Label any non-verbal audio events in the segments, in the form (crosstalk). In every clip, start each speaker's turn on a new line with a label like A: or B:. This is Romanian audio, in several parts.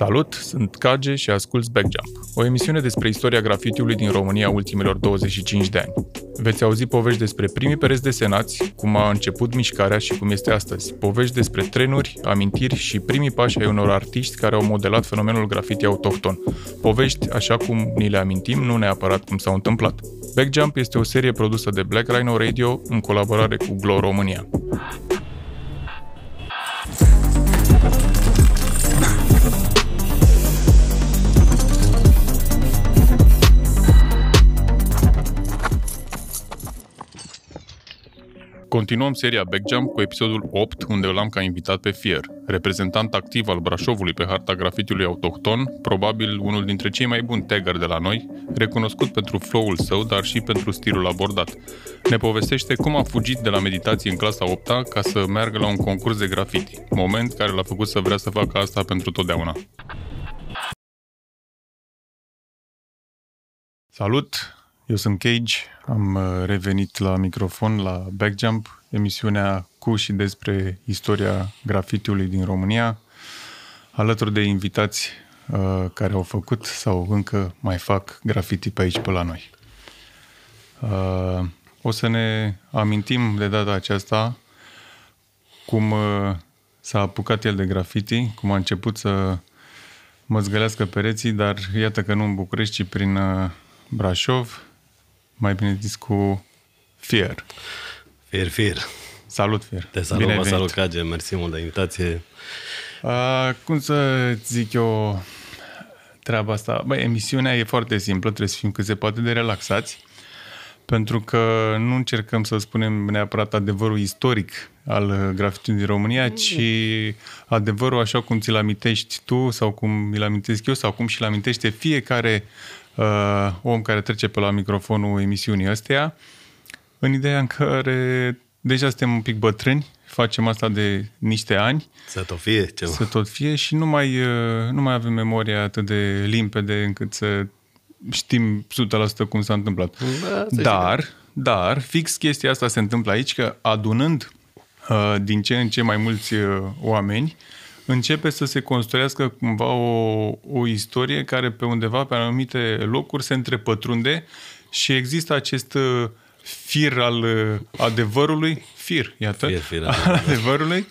A: Salut, sunt Cage și asculți Backjump, o emisiune despre istoria grafitiului din România ultimilor 25 de ani. Veți auzi povești despre primii pereți desenați, cum a început mișcarea și cum este astăzi, povești despre trenuri, amintiri și primii pași ai unor artiști care au modelat fenomenul grafiti autohton. Povești așa cum ni le amintim, nu neapărat cum s-au întâmplat. Backjump este o serie produsă de Black Rhino Radio în colaborare cu Glow România. Continuăm seria Backjump cu episodul 8, unde îl am ca invitat pe Fier, reprezentant activ al Brașovului pe harta grafitiului autohton, probabil unul dintre cei mai buni tagger de la noi, recunoscut pentru flow-ul său, dar și pentru stilul abordat. Ne povestește cum a fugit de la meditație în clasa 8 ca să meargă la un concurs de graffiti, moment care l-a făcut să vrea să facă asta pentru totdeauna. Salut! Eu sunt Cage, am uh, revenit la microfon la Backjump, emisiunea cu și despre istoria grafitiului din România, alături de invitați uh, care au făcut sau încă mai fac grafiti pe aici, pe la noi. Uh, o să ne amintim de data aceasta cum uh, s-a apucat el de grafiti, cum a început să măzgălească pereții, dar iată că nu în București, ci prin uh, Brașov, mai bine zis cu Fier.
B: Fier, Fier.
A: Salut, Fier.
B: Te salut, bine mă salut, Cage. Mersi mult de invitație.
A: Uh, cum să zic eu treaba asta? Băi, emisiunea e foarte simplă, trebuie să fim cât se poate de relaxați, pentru că nu încercăm să spunem neapărat adevărul istoric al grafitului din România, ci adevărul așa cum ți-l amintești tu sau cum mi-l amintesc eu sau cum și-l amintește fiecare uh, om care trece pe la microfonul emisiunii astea, în ideea în care deja suntem un pic bătrâni, facem asta de niște ani.
B: Să tot fie ceva.
A: Să tot fie și nu mai, uh, nu mai avem memoria atât de limpede încât să știm 100% cum s-a întâmplat. Da, dar, dar, fix chestia asta se întâmplă aici, că adunând uh, din ce în ce mai mulți uh, oameni, uh, începe să se construiască cumva o, o istorie care pe undeva, pe anumite locuri, se întrepătrunde și există acest uh, fir al uh, adevărului, fir, iată,
B: fir, fir, (laughs)
A: al adevărului,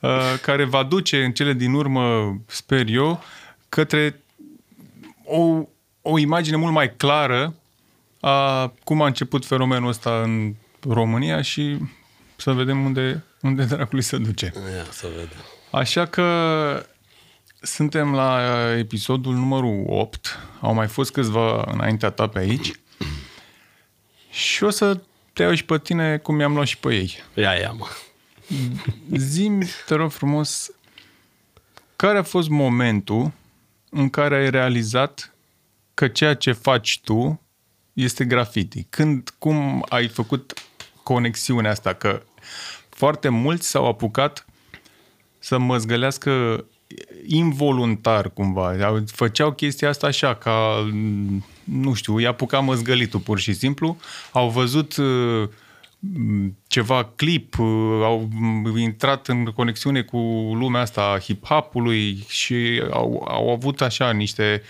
A: uh, care va duce în cele din urmă, sper eu, către o, o imagine mult mai clară a cum a început fenomenul ăsta în România și să vedem unde, unde dracului se duce.
B: Ia, să vedem.
A: Așa că suntem la episodul numărul 8. Au mai fost câțiva înaintea ta pe aici. Și o să te iau și pe tine cum i-am luat și pe ei.
B: Ia, ia, mă.
A: Zim, te rog frumos, care a fost momentul în care ai realizat că ceea ce faci tu este graffiti? Când, cum ai făcut conexiunea asta? Că foarte mulți s-au apucat să măzgălească involuntar cumva. Făceau chestia asta așa, ca, nu știu, i-a apucat măzgălitul pur și simplu. Au văzut uh, ceva clip, uh, au intrat în conexiune cu lumea asta hip-hop-ului și au, au avut așa niște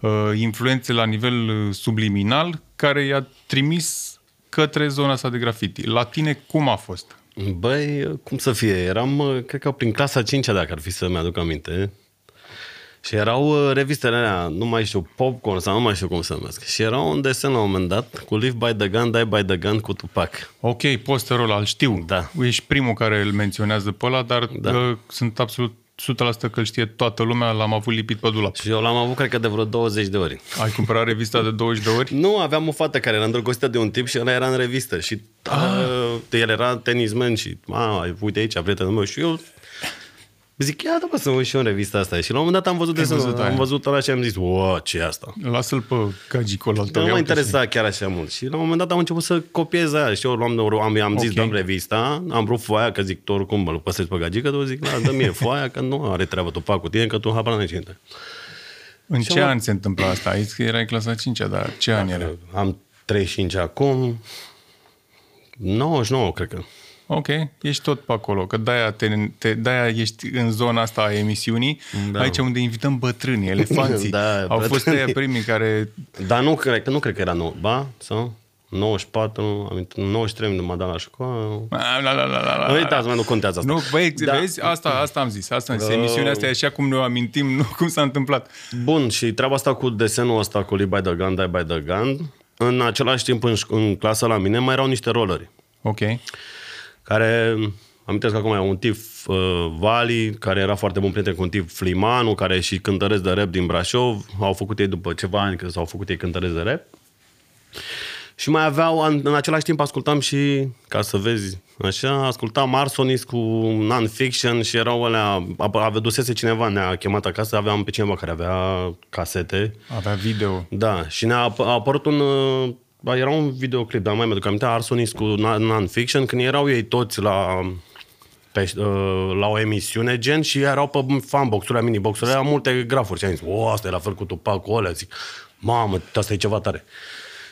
A: uh, influențe la nivel subliminal care i-a trimis către zona asta de graffiti. La tine cum a fost?
B: Băi, cum să fie, eram, cred că prin clasa 5 dacă ar fi să-mi aduc aminte. Și erau uh, revistele alea, nu mai știu, Popcorn sau nu mai știu cum se numesc. Și era un desen la un moment dat cu Live by the Gun, Die by the Gun cu Tupac.
A: Ok, posterul ăla, îl știu.
B: Da.
A: Ești primul care îl menționează pe ăla, dar da. Uh, sunt absolut 100% că îl știe toată lumea, l-am avut lipit pe dulap.
B: Și eu l-am avut, cred că, de vreo 20 de ori.
A: Ai cumpărat revista de 20 de ori?
B: Nu, aveam o fată care era îndrăgostită de un tip și ăla era în revistă. Și ah. uh, el era tenismen și, a, uite aici, prietenul meu. Și eu Zic, ia da, să mă și eu în revista asta. Și la un moment dat am văzut, desenul, văzut am văzut ăla și am zis, o, ce e asta?
A: Lasă-l pe cagicol al tău.
B: Nu mă interesa chiar așa mult. Și la un moment dat am început să copiez aia. Și eu luam, am, am zis, okay. dăm revista, am vrut foaia, că zic, tu oricum mă păstrezi pe gagică, tu zic, da, dă mie foaia, că nu are treabă tu cu tine, că tu habar n-ai cinte.
A: În și ce am... an se întâmplă asta? Ai zis că erai clasa 5 dar ce da, an era?
B: Am 35 acum, 99, cred că.
A: Ok, ești tot pe acolo, că de-aia, te, te, de-aia ești în zona asta a emisiunii, da. aici unde invităm bătrâni, elefanții. (laughs)
B: Da,
A: Au fost
B: bătrânii.
A: ei primii care...
B: Dar nu cred, nu cred că era nou. Ba? Sau? 94, am intrat- 93 nu m-a dat la școală.
A: La, la, la, la, la,
B: Nu uitați, mă, nu contează asta.
A: Nu, băi,
B: Da.
A: vezi, asta, asta am zis, asta am zis.
B: Da.
A: Emisiunea asta e așa cum ne o amintim, nu cum s-a întâmplat.
B: Bun, și treaba asta cu desenul ăsta cu Live by the Gun, Die by the Gun, în același timp în, ș- în clasă la mine mai erau niște rolleri
A: Ok,
B: care, amintesc acum, e un tip uh, Vali, care era foarte bun prieten cu un tip Flimanu, care e și cântăresc de rap din Brașov, au făcut ei după ceva ani că s-au făcut ei cântăresc de rap. Și mai aveau, în, în același timp ascultam și, ca să vezi, așa, ascultam Arsonis cu non-fiction și erau alea, avea dusese cineva, ne-a chemat acasă, aveam pe cineva care avea casete
A: avea video.
B: da, și ne-a ap- a apărut un... uh, ba, Era un videoclip, dar mai mi-aduc aminte, Arsonis cu non- non-fiction, când erau ei toți la, pe, uh, la o emisiune, gen, și erau pe fanbox-uri, mini-box-uri, erau multe grafuri și am zis, o, asta e la fel cu Tupac, cu alea, zic, mamă, asta e ceva tare.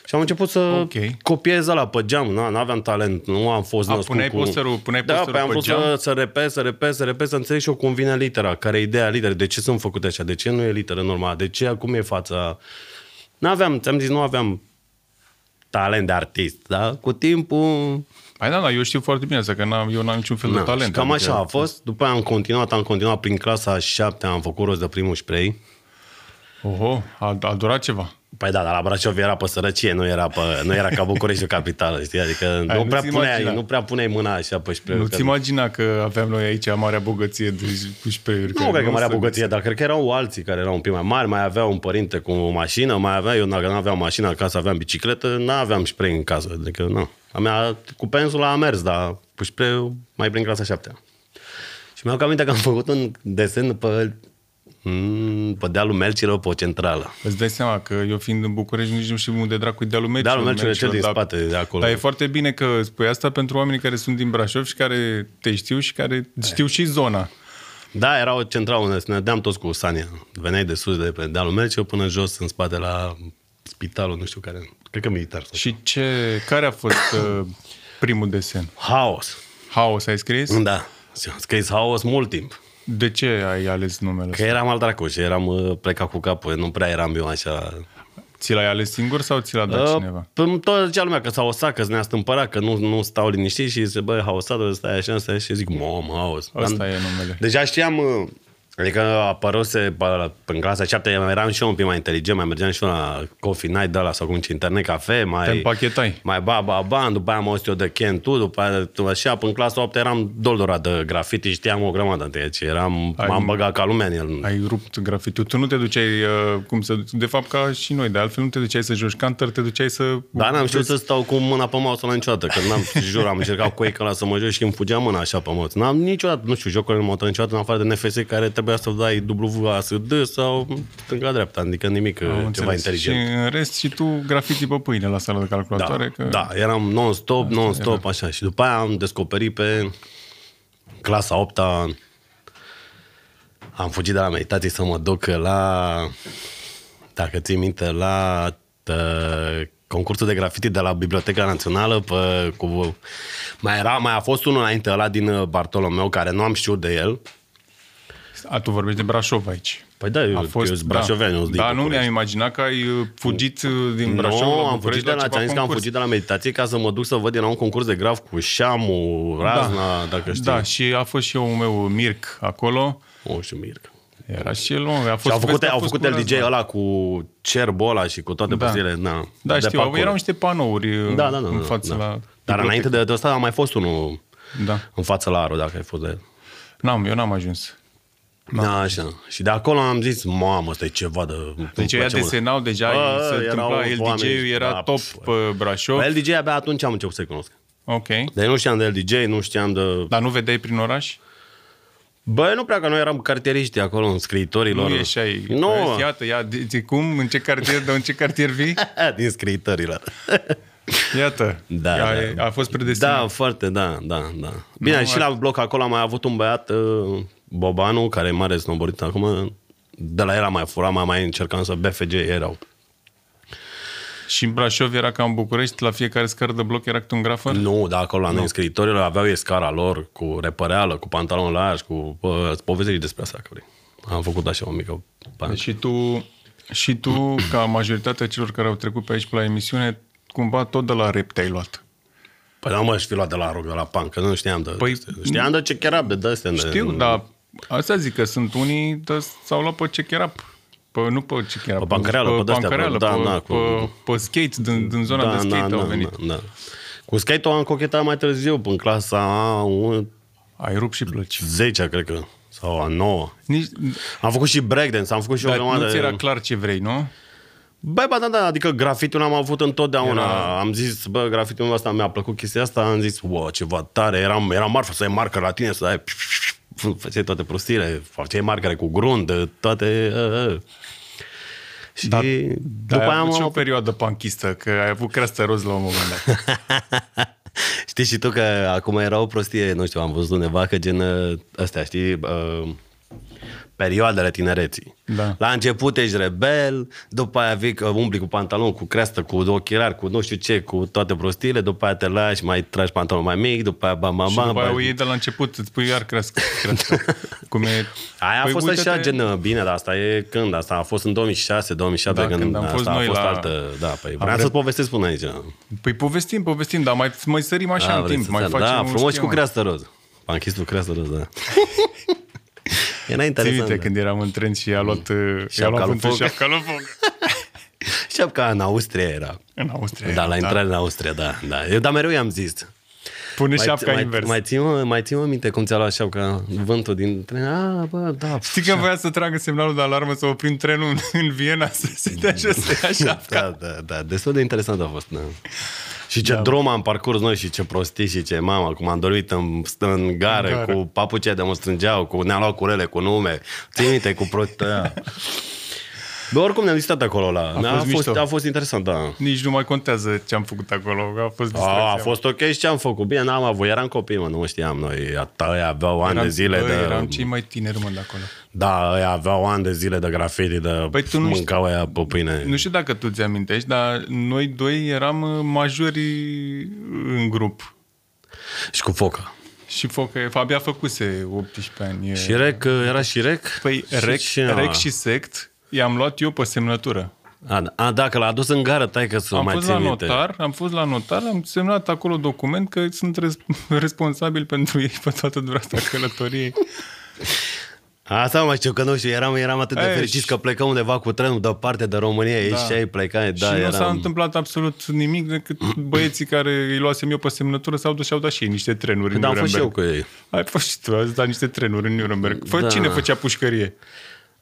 B: Și am început să
A: Ok.
B: copiez la pe geam, nu aveam talent, nu am fost
A: A,
B: născut
A: puneai
B: cu...
A: posterul- puneai
B: da,
A: posterul
B: pe am
A: pe
B: vrut
A: geam?
B: să, să repet, să repet, să repet, să înțeleg și eu cum vine litera, care e ideea literei, de ce sunt făcute așa, de ce nu e literă normală, de ce acum e fața... Nu aveam, ți-am zis, nu aveam talent de artist, da? Cu timpul...
A: Păi da, da, eu știu foarte bine asta, că n-am, eu n-am niciun fel de
B: Na,
A: talent.
B: și cam
A: adică-
B: așa a fost. După aia am continuat, am continuat prin clasa a șaptea, am făcut rost de primul spray.
A: Oho, a, a durat ceva.
B: Păi da, dar la Brașov era pe sărăcie, nu era, pe, nu era ca București o capitală, știi? Adică nu,
A: nu-ți
B: prea puneai,
A: imagina.
B: nu prea puneai mâna așa pe spray
A: Nu-ți imagina că aveam noi aici marea bogăție de cu spray-uri.
B: Nu cred că marea
A: se-
B: bogăție, dar cred că erau alții care erau un pic mai mari, mai aveau un părinte cu o mașină, mai avea, eu dacă nu aveam mașină acasă, aveam bicicletă, nu aveam spray în casă. Adică, nu. A mea, cu pensula a mers, dar cu spray mai prin clasa șaptea. Și mi-au aminte că am făcut un desen pe, mm, pe dealul Melcilor, pe o centrală.
A: Îți dai seama că eu fiind în București nici nu știu unde dracu e dealul Melcior.
B: Dealul Melcior e cel din
A: dar-
B: spate, de acolo.
A: Dar e foarte bine că spui asta pentru oamenii care sunt din Brașov și care te știu și care știu și zona.
B: Da, era o centrală unde ne dădeam toți cu Sania. Veneai de sus de pe dealul Melcilor până jos în spate la spitalul, nu știu care, cred că militar. Sau.
A: Și ce, care a fost uh, primul desen?
B: Haos.
A: Haos ai scris?
B: Da. Și am scris haos mult timp.
A: De ce ai ales numele
B: Că
A: ăsta?
B: eram al dracu și eram uh, plecat cu capul, nu prea eram eu așa...
A: Ți l-ai ales singur sau ți l-a dat
B: Uh,
A: cineva?
B: Până tot zicea lumea că s-a osat, că ne-a stâmpărat, că nu, nu stau liniștit și zice, băi, haosat, stai așa, stai și zic, mom, haos.
A: Asta
B: Dar-
A: e numele.
B: Deja știam, uh, adică apăruse pe- în clasa 7, eram și eu un pic mai inteligent, mai mergeam și eu la coffee night de la sau cum zice, internet cafe, mai...
A: Te împachetai.
B: Mai ba, ba, ba, după aia am auzit eu de Ken tu, după aia tu, așa, până în clasa 8 eram doldorat de graffiti, știam o grămadă de ce eram,
A: Ai-
B: m-am băgat ca lumea în el.
A: Ai rupt grafitul. Tu nu te duceai, uh, cum să... De fapt, ca și noi, de altfel nu te duceai să joci counter, te duceai să...
B: Dar n-am știut să stau cu mâna pe mouse la niciodată, că n-am, (laughs) jur, am încercat cu ăla să mă joc și îmi fugea mâna așa pe mouse. N-am niciodată, nu știu, jocurile nu m-au tras niciodată în afară de NFS care trebuia să dai WASD sau stânga-dreapta, adică nimic
A: Am
B: ceva
A: înțeles.
B: inteligent.
A: Și în rest și tu grafiti pe pâine la sala de calculatoare.
B: Da,
A: că...
B: da, eram non-stop, non-stop, așa. Și după aia am descoperit pe clasa 8 -a, am fugit de la meditație să mă duc la, dacă ții minte, la tă, concursul de grafiti de la Biblioteca Națională pe, cu, mai, era, mai a fost unul înainte ăla din uh, Bartolomeu, care nu am știut de el.
A: A, tu vorbești de Brașov aici.
B: Păi da, eu,
A: A fost,
B: eu sunt brașovean, eu sunt din
A: Da, nu mi-am
B: București.
A: imaginat că ai uh, fugit uh, din Brașov
B: Nu,
A: la
B: am
A: București
B: fugit de la,
A: ceva
B: ți-am zis că am
A: concurs.
B: fugit de la meditație ca să mă duc să văd, era un concurs de graf cu Șamu, Razna, dacă știi.
A: Da, și a fost și eu meu Mirc acolo.
B: O, și Mirc.
A: Era și el, nu, a fost
B: Și au făcut,
A: vezi că a
B: au
A: fost
B: făcut
A: cu
B: el DJ
A: Razna.
B: ăla cu cerbul ăla și cu toate
A: Da.
B: da. Da,
A: Da,
B: de
A: știu,
B: pe acolo.
A: erau niște panouri uh,
B: da, da, da,
A: în
B: da,
A: față
B: da.
A: la...
B: Dar înainte de, de asta a mai fost unul
A: Da.
B: în față la Aro, dacă ai fost de el.
A: N-am, eu n-am ajuns.
B: Da, așa. Și de acolo am zis, mamă, ăsta e ceva de... îmi
A: Deci ea
B: place mult."
A: desenau deja,
B: Bă,
A: se
B: erau
A: întâmpla, el
B: oameni,
A: DJ-ul era
B: da,
A: top
B: pf,
A: pe Brașov.
B: Bă, el DJ abia atunci am început să-i cunosc.
A: Ok.
B: Deci nu știam de el DJ, nu știam de...
A: Dar nu vedeai prin oraș?
B: Bă, nu prea că noi eram cartieriști acolo, în scriitorilor.
A: Nu ieșai.
B: Nu,
A: Vezi, Iată, ia, de, de, cum, în ce cartier, de în ce cartier vii? (laughs)
B: din scriitorilor. (laughs)
A: Iată.
B: Da,
A: a,
B: da.
A: a fost predestinat.
B: Da, foarte, da, da, da. Bine,
A: Nu,
B: și
A: ar-
B: la bloc acolo am mai avut un băiat, uh, Bobanu, care e mare snowboardist acum, de la el am mai furat, mai, mai încercam să BFG erau.
A: Și în Brașov era ca în București, la fiecare scară de bloc era câte un grafăr?
B: Nu, dar acolo la noi scriitorilor aveau ei scara lor cu repăreală, cu pantaloni largi, cu... Bă, îți povestești despre asta, că vrei. Am făcut așa o mică pan.
A: Și tu, și tu, (clears throat) ca majoritatea celor care au trecut pe aici pe la emisiune, cumva tot de la rap te-ai luat.
B: Păi nu mă, și fi luat de la rock, de la punk, că nu știam de...
A: Păi-
B: știam de ce chiar de de
A: Știu, dar asta zic că sunt unii de, s-au luat pe checherap. Pe, nu pe checherap.
B: Pe bancareală, pe de-astea,
A: bancareală,
B: pe- da,
A: pe,
B: da,
A: pe,
B: cu-
A: pe, skate, din, din zona de skate au venit.
B: Da, da. Cu skate-ul am cochetat mai târziu, în clasa a
A: Ai rupt și plăci.
B: 10 cred că, sau a 9.
A: Nici,
B: Am făcut și breakdance, am făcut și o
A: dar
B: grămadă
A: nu ți
B: de...
A: era clar ce vrei, nu?
B: Băi, ba, da, da, adică grafitul am avut întotdeauna. Era... Am zis, bă, grafitul ăsta mi-a plăcut chestia asta, am zis, wow, ceva tare, era, era marfă să ai marcă la tine, să ai... Făceai toate prostiile, făceai marcare cu grund, toate... Uh, uh. Și
A: Dar,
B: după
A: dar ai
B: aia
A: avut și o
B: am...
A: perioadă panchistă, că ai avut creastă roz la un moment dat. (laughs)
B: Știi și tu că acum era o prostie, nu știu, am văzut undeva că gen uh, astea, știi, uh, perioadele tinereții.
A: Da.
B: La început ești rebel, după aia vii că umbli cu pantalon, cu creastă, cu ochelari, cu nu știu ce, cu toate prostiile, după aia te lași, mai tragi pantalon mai mic, după aia bam, bam,
A: și
B: bam.
A: după aia
B: bam.
A: o iei de la început, îți pui iar crească. crească. (laughs) Cum e...
B: Aia a
A: Păi
B: fost
A: uite-te-
B: așa, gen, uh, bine, dar asta e când? Asta a fost în 2006, 2007,
A: Da,
B: când,
A: când am
B: asta
A: fost
B: a
A: noi
B: fost
A: la-
B: altă... Da, păi vreau
A: vrut-
B: să-ți povestesc până aici.
A: Păi povestim, povestim, dar mai, mai sărim așa
B: Da,
A: în
B: vrei
A: timp.
B: să
A: Mai
B: ți-
A: facem
B: da,
A: un
B: frumos și
A: schemă.
B: cu creastă roz. Panchistul creastă roz, da. (laughs) Era
A: Ții
B: interesant.
A: minte
B: da.
A: când eram în tren și a luat, i-a
B: Șapca
A: luat
B: lui
A: vântul
B: foc.
A: șapca lui foc. (laughs)
B: Șapca în Austria era.
A: În Austria.
B: Da, la intrare în Austria, da. da. Eu, dar mereu i-am zis.
A: Pune
B: Mai,
A: șapca
B: mai,
A: invers.
B: mai, ții mă, mai ții mă minte cum ți-a luat șapca vântul din tren? Ah, bă, da.
A: Știi că voia să tragă semnalul de alarmă să oprim trenul în, în Viena să se dea și să ia (laughs) șapca.
B: Da, da, da. Destul de interesant a fost, da. Și ce da. drum am parcurs noi și ce prostii și ce mamă, cum am dormit în, în gară,
A: În gară.
B: cu papucea de mă strângeau, cu ne-am luat curele cu nume, ții minte, cu prostia. (laughs) Bă, oricum ne-am listat acolo la... A,
A: fost
B: a, fost,
A: mișto.
B: a fost interesant, da.
A: Nici nu mai contează ce am făcut acolo, că a fost
B: A,
A: distracția.
B: a fost ok și ce am făcut? Bine, n-am avut, eram copii, mă, nu știam noi. Ata, ei aveau ani
A: Eram-
B: de zile
A: bă,
B: de...
A: Eram cei mai tineri, mă, de acolo.
B: Da, ei aveau ani de zile de graffiti, de
A: Păi tu nu
B: mâncau aia pe pâine.
A: Nu știu dacă tu ți-amintești, dar noi doi eram uh, majori în grup.
B: Și cu foca.
A: Și Focă, abia făcuse 18 ani.
B: Și rec, era și rec?
A: Păi
B: și,
A: rec,
B: cineva.
A: rec și sect i-am luat eu pe semnătură.
B: A, da, a, da, că l-a adus în gară, tai că să
A: am
B: mai
A: fost
B: ții
A: la
B: minte.
A: notar, am fost la notar, am semnat acolo document că sunt res- (laughs) responsabil pentru ei pe toată durata călătoriei.
B: Asta mai știu că nu știu, eram, eram atât de
A: Ei,
B: fericit
A: și-
B: că plecăm undeva cu trenul departe de România, da. ieșeai, plecai, da,
A: și nu
B: eram...
A: s-a întâmplat absolut nimic decât (clears throat) băieții care îi luasem eu pe semnătură s-au dus și au dat și ei niște trenuri în
B: Da, am fost și eu
A: Nuremberg.
B: cu ei.
A: Ai fost și tu, ați dat niște trenuri în Nuremberg. Fă,
B: Da.
A: Cine făcea pușcărie?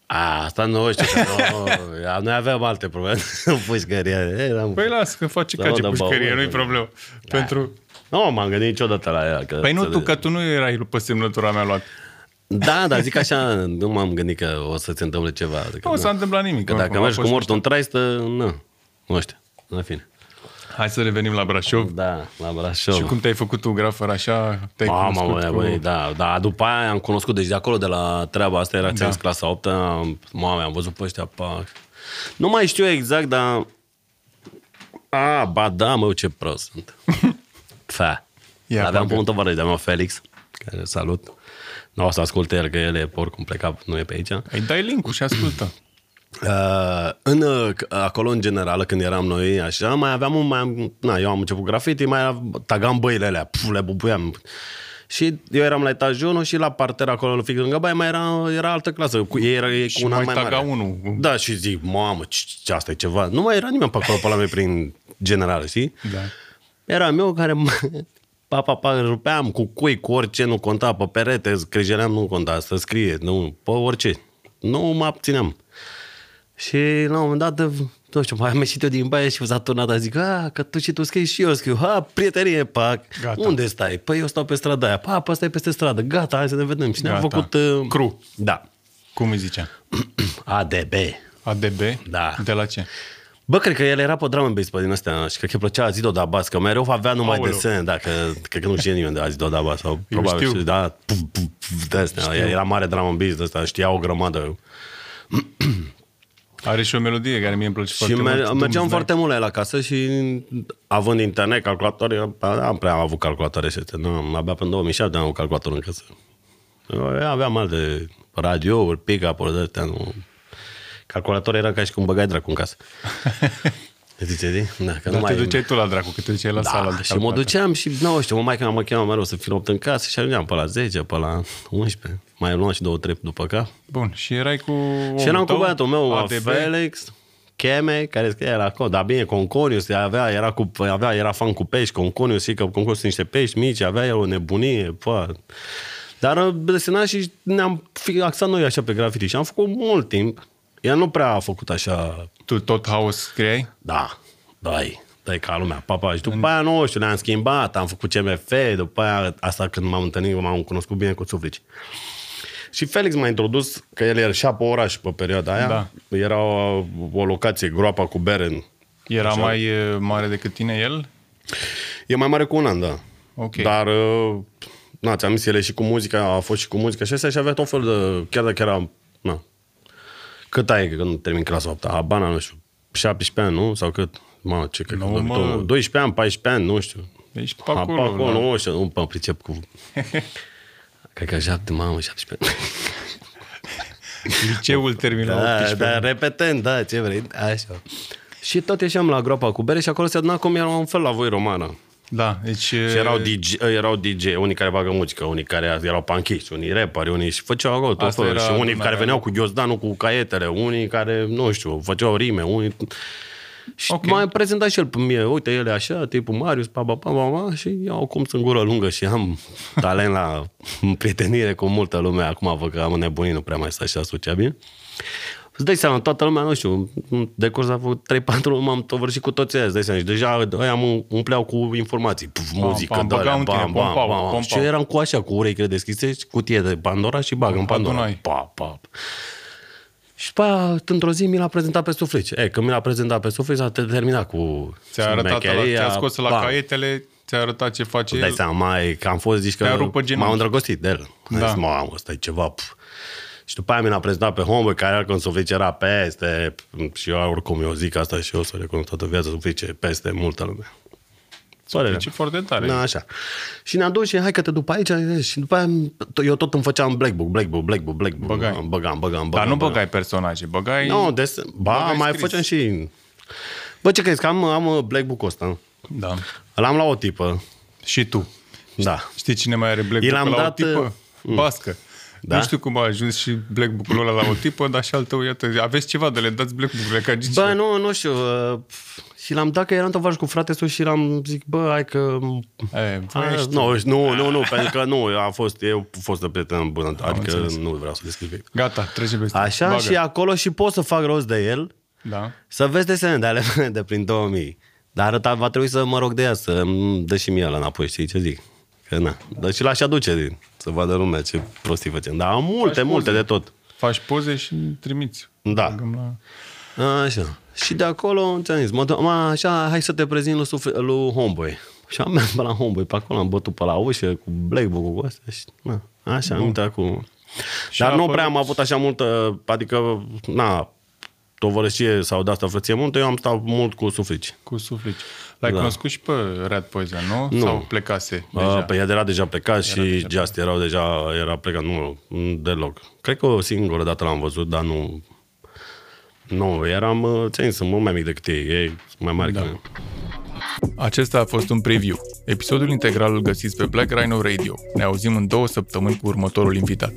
B: A, asta nu știu, că nu, (laughs) noi aveam alte probleme (laughs) în pușcărie. Eram...
A: Păi las, că face
B: Da,
A: cace
B: da,
A: pușcărie,
B: bă,
A: nu-i
B: bă.
A: problemă. Pentru...
B: Nu m-am gândit niciodată la ea. Că
A: Păi nu
B: să-
A: tu, că tu nu erai pe semnătura mea luat.
B: Da, dar zic așa, nu m-am gândit că o să se întâmple ceva. Adică,
A: Nu s-a întâmplat nimic.
B: Că dacă
A: oricum, a
B: mergi cu
A: fost
B: mortul în traistă, nu. Nu știu. În fine.
A: Hai să revenim la Brașov.
B: Da, la Brașov.
A: Și cum te-ai făcut tu grafăr așa? Te-ai
B: Mamă,
A: cunoscut
B: băi,
A: cu...
B: băi, da, da, după aia am cunoscut, deci de acolo, de la treaba asta, era
A: Da.
B: da. clasa 8 am, mame, am văzut pe ăștia, pa. Nu mai știu exact, dar... A, ba da, mă, ce prost sunt. (laughs) Fa.
A: Ia,
B: Aveam
A: bagă.
B: pe un tovarăș de-a meu, Felix, care salut. Nu o să asculte el, că el e oricum plecat, nu e pe aici.
A: Îi dai link și ascultă.
B: Uh, în, uh, acolo, în general, când eram noi, așa, mai aveam un, mai, am- na, eu am început graffiti, mai tagam băile alea, puf, le bubuiam. Și eu eram la etajul 1 și la parter acolo, fix lângă baie, mai era, era altă clasă. Cu, ei era ei
A: Și
B: cu un
A: mai
B: an mai
A: taga
B: mare.
A: unul.
B: Da, și zic, mamă, ce, ce asta e ceva. Nu mai era nimeni pe acolo, pe la mine, prin general, știi?
A: Da.
B: Eram eu care (laughs) pa, pa, pa, rupeam cu cui, cu orice, nu conta, pe perete, scrijeream, nu conta, să scrie, nu, pe orice. Nu mă abțineam. Și la un moment dat, nu știu, mai am ieșit eu din baie și s-a turnat, zic, a, că tu și tu scrii și eu scriu, ha, prietenie, pac,
A: Gata.
B: unde stai? Păi eu stau pe strada aia, pa, pa, stai peste stradă, gata, hai să ne vedem. Și ne-am
A: Gata.
B: făcut... Uh,
A: Cru.
B: Da.
A: Cum îi zicea? (clears throat)
B: ADB.
A: ADB?
B: Da.
A: De la ce?
B: Bă, cred că el era pe drum and bass pe din astea și cred că îi plăcea Azido Dabas, că mereu avea numai
A: Aoleu.
B: desen, dacă, cred că nu știe nimeni de Azido Dabas sau
A: Eu
B: probabil
A: știu.
B: și, da, puf, puf, puf, de astea, era mare drum and bass de asta, știa o grămadă. (clears throat)
A: Are și o melodie care mie îmi place
B: Și
A: foarte
B: mer-
A: mult.
B: mergeam
A: Doomsday.
B: foarte mult la el acasă și având internet, calculatoare, am prea avut calculatoare și astea. Nu, abia până în 2007 am avut calculator în casă. Eu aveam alte radiouri, pick-up-uri de astea, nu. Calculatorul era ca și cum băgai dracu în casă. (laughs) Zice, zi? Da, că
A: Dar
B: nu
A: te
B: mai...
A: duceai tu la dracu, că te duceai la
B: Da,
A: sala de
B: și mă
A: calculator.
B: duceam și, nu știu, mă mai că mă chemam mereu să fiu 8 în casă și ajungeam pe la 10, pe la 11. Mai luam și două trei după cap.
A: Bun, și erai cu
B: Și eram cu băiatul meu,
A: ADB.
B: Felix, Cheme, care scria la acolo, dar bine, Conconius, avea, era, cu, avea, era fan cu pești, Conconius, și că Conconius sunt niște pești mici, avea el o nebunie, pă. Dar uh, desena și ne-am fi axat noi așa pe graffiti și am făcut mult timp. El nu prea a făcut așa,
A: Tu tot haos scriai?
B: da, dai, dai ca lumea, papa. Și după aia, nu știu, ne-am schimbat, am făcut CMF, după aia, asta când m-am întâlnit, m-am cunoscut bine cu suflici. Și Felix m-a introdus, că el ieșea pe oraș pe perioada aia.
A: Da.
B: Era o, o locație, groapa cu bere.
A: Era mai e, mare decât tine el?
B: E mai mare cu un an, da.
A: Ok.
B: Dar, uh, na, ți-am zis, el e și cu muzica, a fost și cu muzica și astea și avea tot fel de, chiar dacă era, na, cât ai când termin clasa 8 Habana, nu știu, 17 ani, nu? Sau cât? Mă, ce cred că
A: Nu, mă.
B: 12 ani, 14 ani, nu știu.
A: Ești pe
B: Acolo,
A: acolo.
B: acolo
A: da.
B: nu știu, nu mă pricep cu... (laughs) Cred că 7, mamă, 17 ani. (laughs)
A: Liceul terminat
B: Da,
A: 18
B: da,
A: ani.
B: repetent, da, ce vrei, așa. Și tot ieșeam la groapa cu bere și acolo se aduna cum era un fel la voi romană.
A: Da, deci...
B: Și erau DJ, erau DJ, unii care bagă muzică, unii care erau panchiști, unii rapperi, unii și făceau acolo tot
A: Asta
B: felul.
A: era
B: Și unii
A: adunarea
B: care veneau
A: lor.
B: cu ghiozdanul, cu caietele, unii care, nu știu, făceau rime, unii... Și
A: Ok.
B: m-a prezentat și el pe mine, uite, el e așa, tipul Marius, pa, pa, pa, pa, pa, și iau cum sunt gură lungă și am (laughs) talent la prietenire cu multă lume. Acum văd că am nebunit, nu prea mai stă și asociat bine. Îți dai seama, toată lumea, nu știu, în decurs a făcut 3-4 luni, m-am tovărșit cu toți ăia, îți dai seama. Și deja ăia am umpleau cu informații, puf, muzică,
A: pam,
B: dă
A: băgau în tine, pompau, pompau.
B: Și eu eram cu așa, cu urechile deschise, și cutie de Pandora și bag în Pandora.
A: Adunai.
B: Pa, pa. Și pe aia, într-o zi, mi l-a prezentat pe suflici. E, când mi l-a prezentat pe suflici, a terminat cu
A: Ți-a arătat, la,
B: șmecheria,
A: ți-a scos la
B: bam.
A: caietele, ți-a arătat ce face
B: Îți dai
A: el.
B: seama, mai, că am fost, zici că
A: Te-a rupt pe genunchi.
B: m-am îndrăgostit de el.
A: Da.
B: Da. Zis, mamă, ăsta e ceva... Pf. Și după aia mi l-a prezentat pe Homeboy, care era când Suflici era peste, și eu oricum eu zic asta și eu să recunosc toată viața Suflici e peste multă lume. Părerea
A: Ce foarte tare.
B: Da, așa. Și ne-am dus și hai că te duc pe aici și după aia eu tot îmi făceam Black Book, Black Book, Black Book, Black Book.
A: Băgai.
B: Băgam, băgam, băgam.
A: Dar nu
B: băgam.
A: băgai personaje, băgai...
B: Nu, des... ba,
A: Băgai
B: mai
A: scris.
B: făceam și... Bă, ce crezi, că am, am Black Book-ul ăsta.
A: Da.
B: L-am la o tipă.
A: Și tu.
B: Da.
A: Știi cine mai are Black
B: I
A: Book
B: l-am
A: la
B: dat,
A: o tipă?
B: uh,
A: Bască.
B: Da?
A: Nu știu cum a ajuns și Black Book-ul ăla la o tipă, dar și al tău, iată, aveți ceva de le dați Black Book-urile ca Gigi.
B: Bă, nu, nu știu. uh, Și l-am dat că eram tovarăș cu frate și l-am zic, bă, hai că...
A: E, voi
B: A,
A: ești-
B: nu, nu, nu, nu, pentru că nu, a fost, eu am fost o prietenă bună, adică
A: înțeles.
B: nu vreau să descriu.
A: Gata, trece peste.
B: Așa
A: Bagă.
B: și acolo și pot să fac rost de el,
A: Da.
B: să vezi desene de ale mele de prin 2000. Dar arăta, va trebui să mă rog de ea să îmi dă și mie la înapoi, știi ce zic? Că na, dar și l-aș aduce să vadă lumea ce prostii facem. Dar am multe,
A: Faci
B: multe
A: poze.
B: de tot.
A: Faci poze și trimiți.
B: Da.
A: Băgăm la...
B: Așa. Și de acolo, ți-am zis, mă, mă, așa, hai să te prezint lui, sufle- lui Homeboy. Și am mers pe la Homeboy, pe acolo am bătut pe la ușă cu Black Book cu astea și, na, așa, am intrat cu...
A: Și
B: Dar
A: a
B: nu
A: apărut-
B: prea am avut așa multă, adică, na, tovărășie sau de asta frăție multă, eu am stat mult cu suflici.
A: Cu suflici. L-ai
B: Da.
A: cunoscut și pe Red Poison, nu?
B: Nu.
A: Sau plecase
B: Deja.
A: deja?
B: Pe el era deja plecat și
A: deja
B: Just erau deja, era plecat, nu, nu deloc. Cred că o singură dată l-am văzut, dar nu... Nu, eram, uh, ți sunt mult mai mic decât ei, ei sunt mai mari
A: Da.
B: ca mine.
A: Acesta a fost un preview. Episodul integral îl găsiți pe Black Rhino Radio. Ne auzim în două săptămâni cu următorul invitat.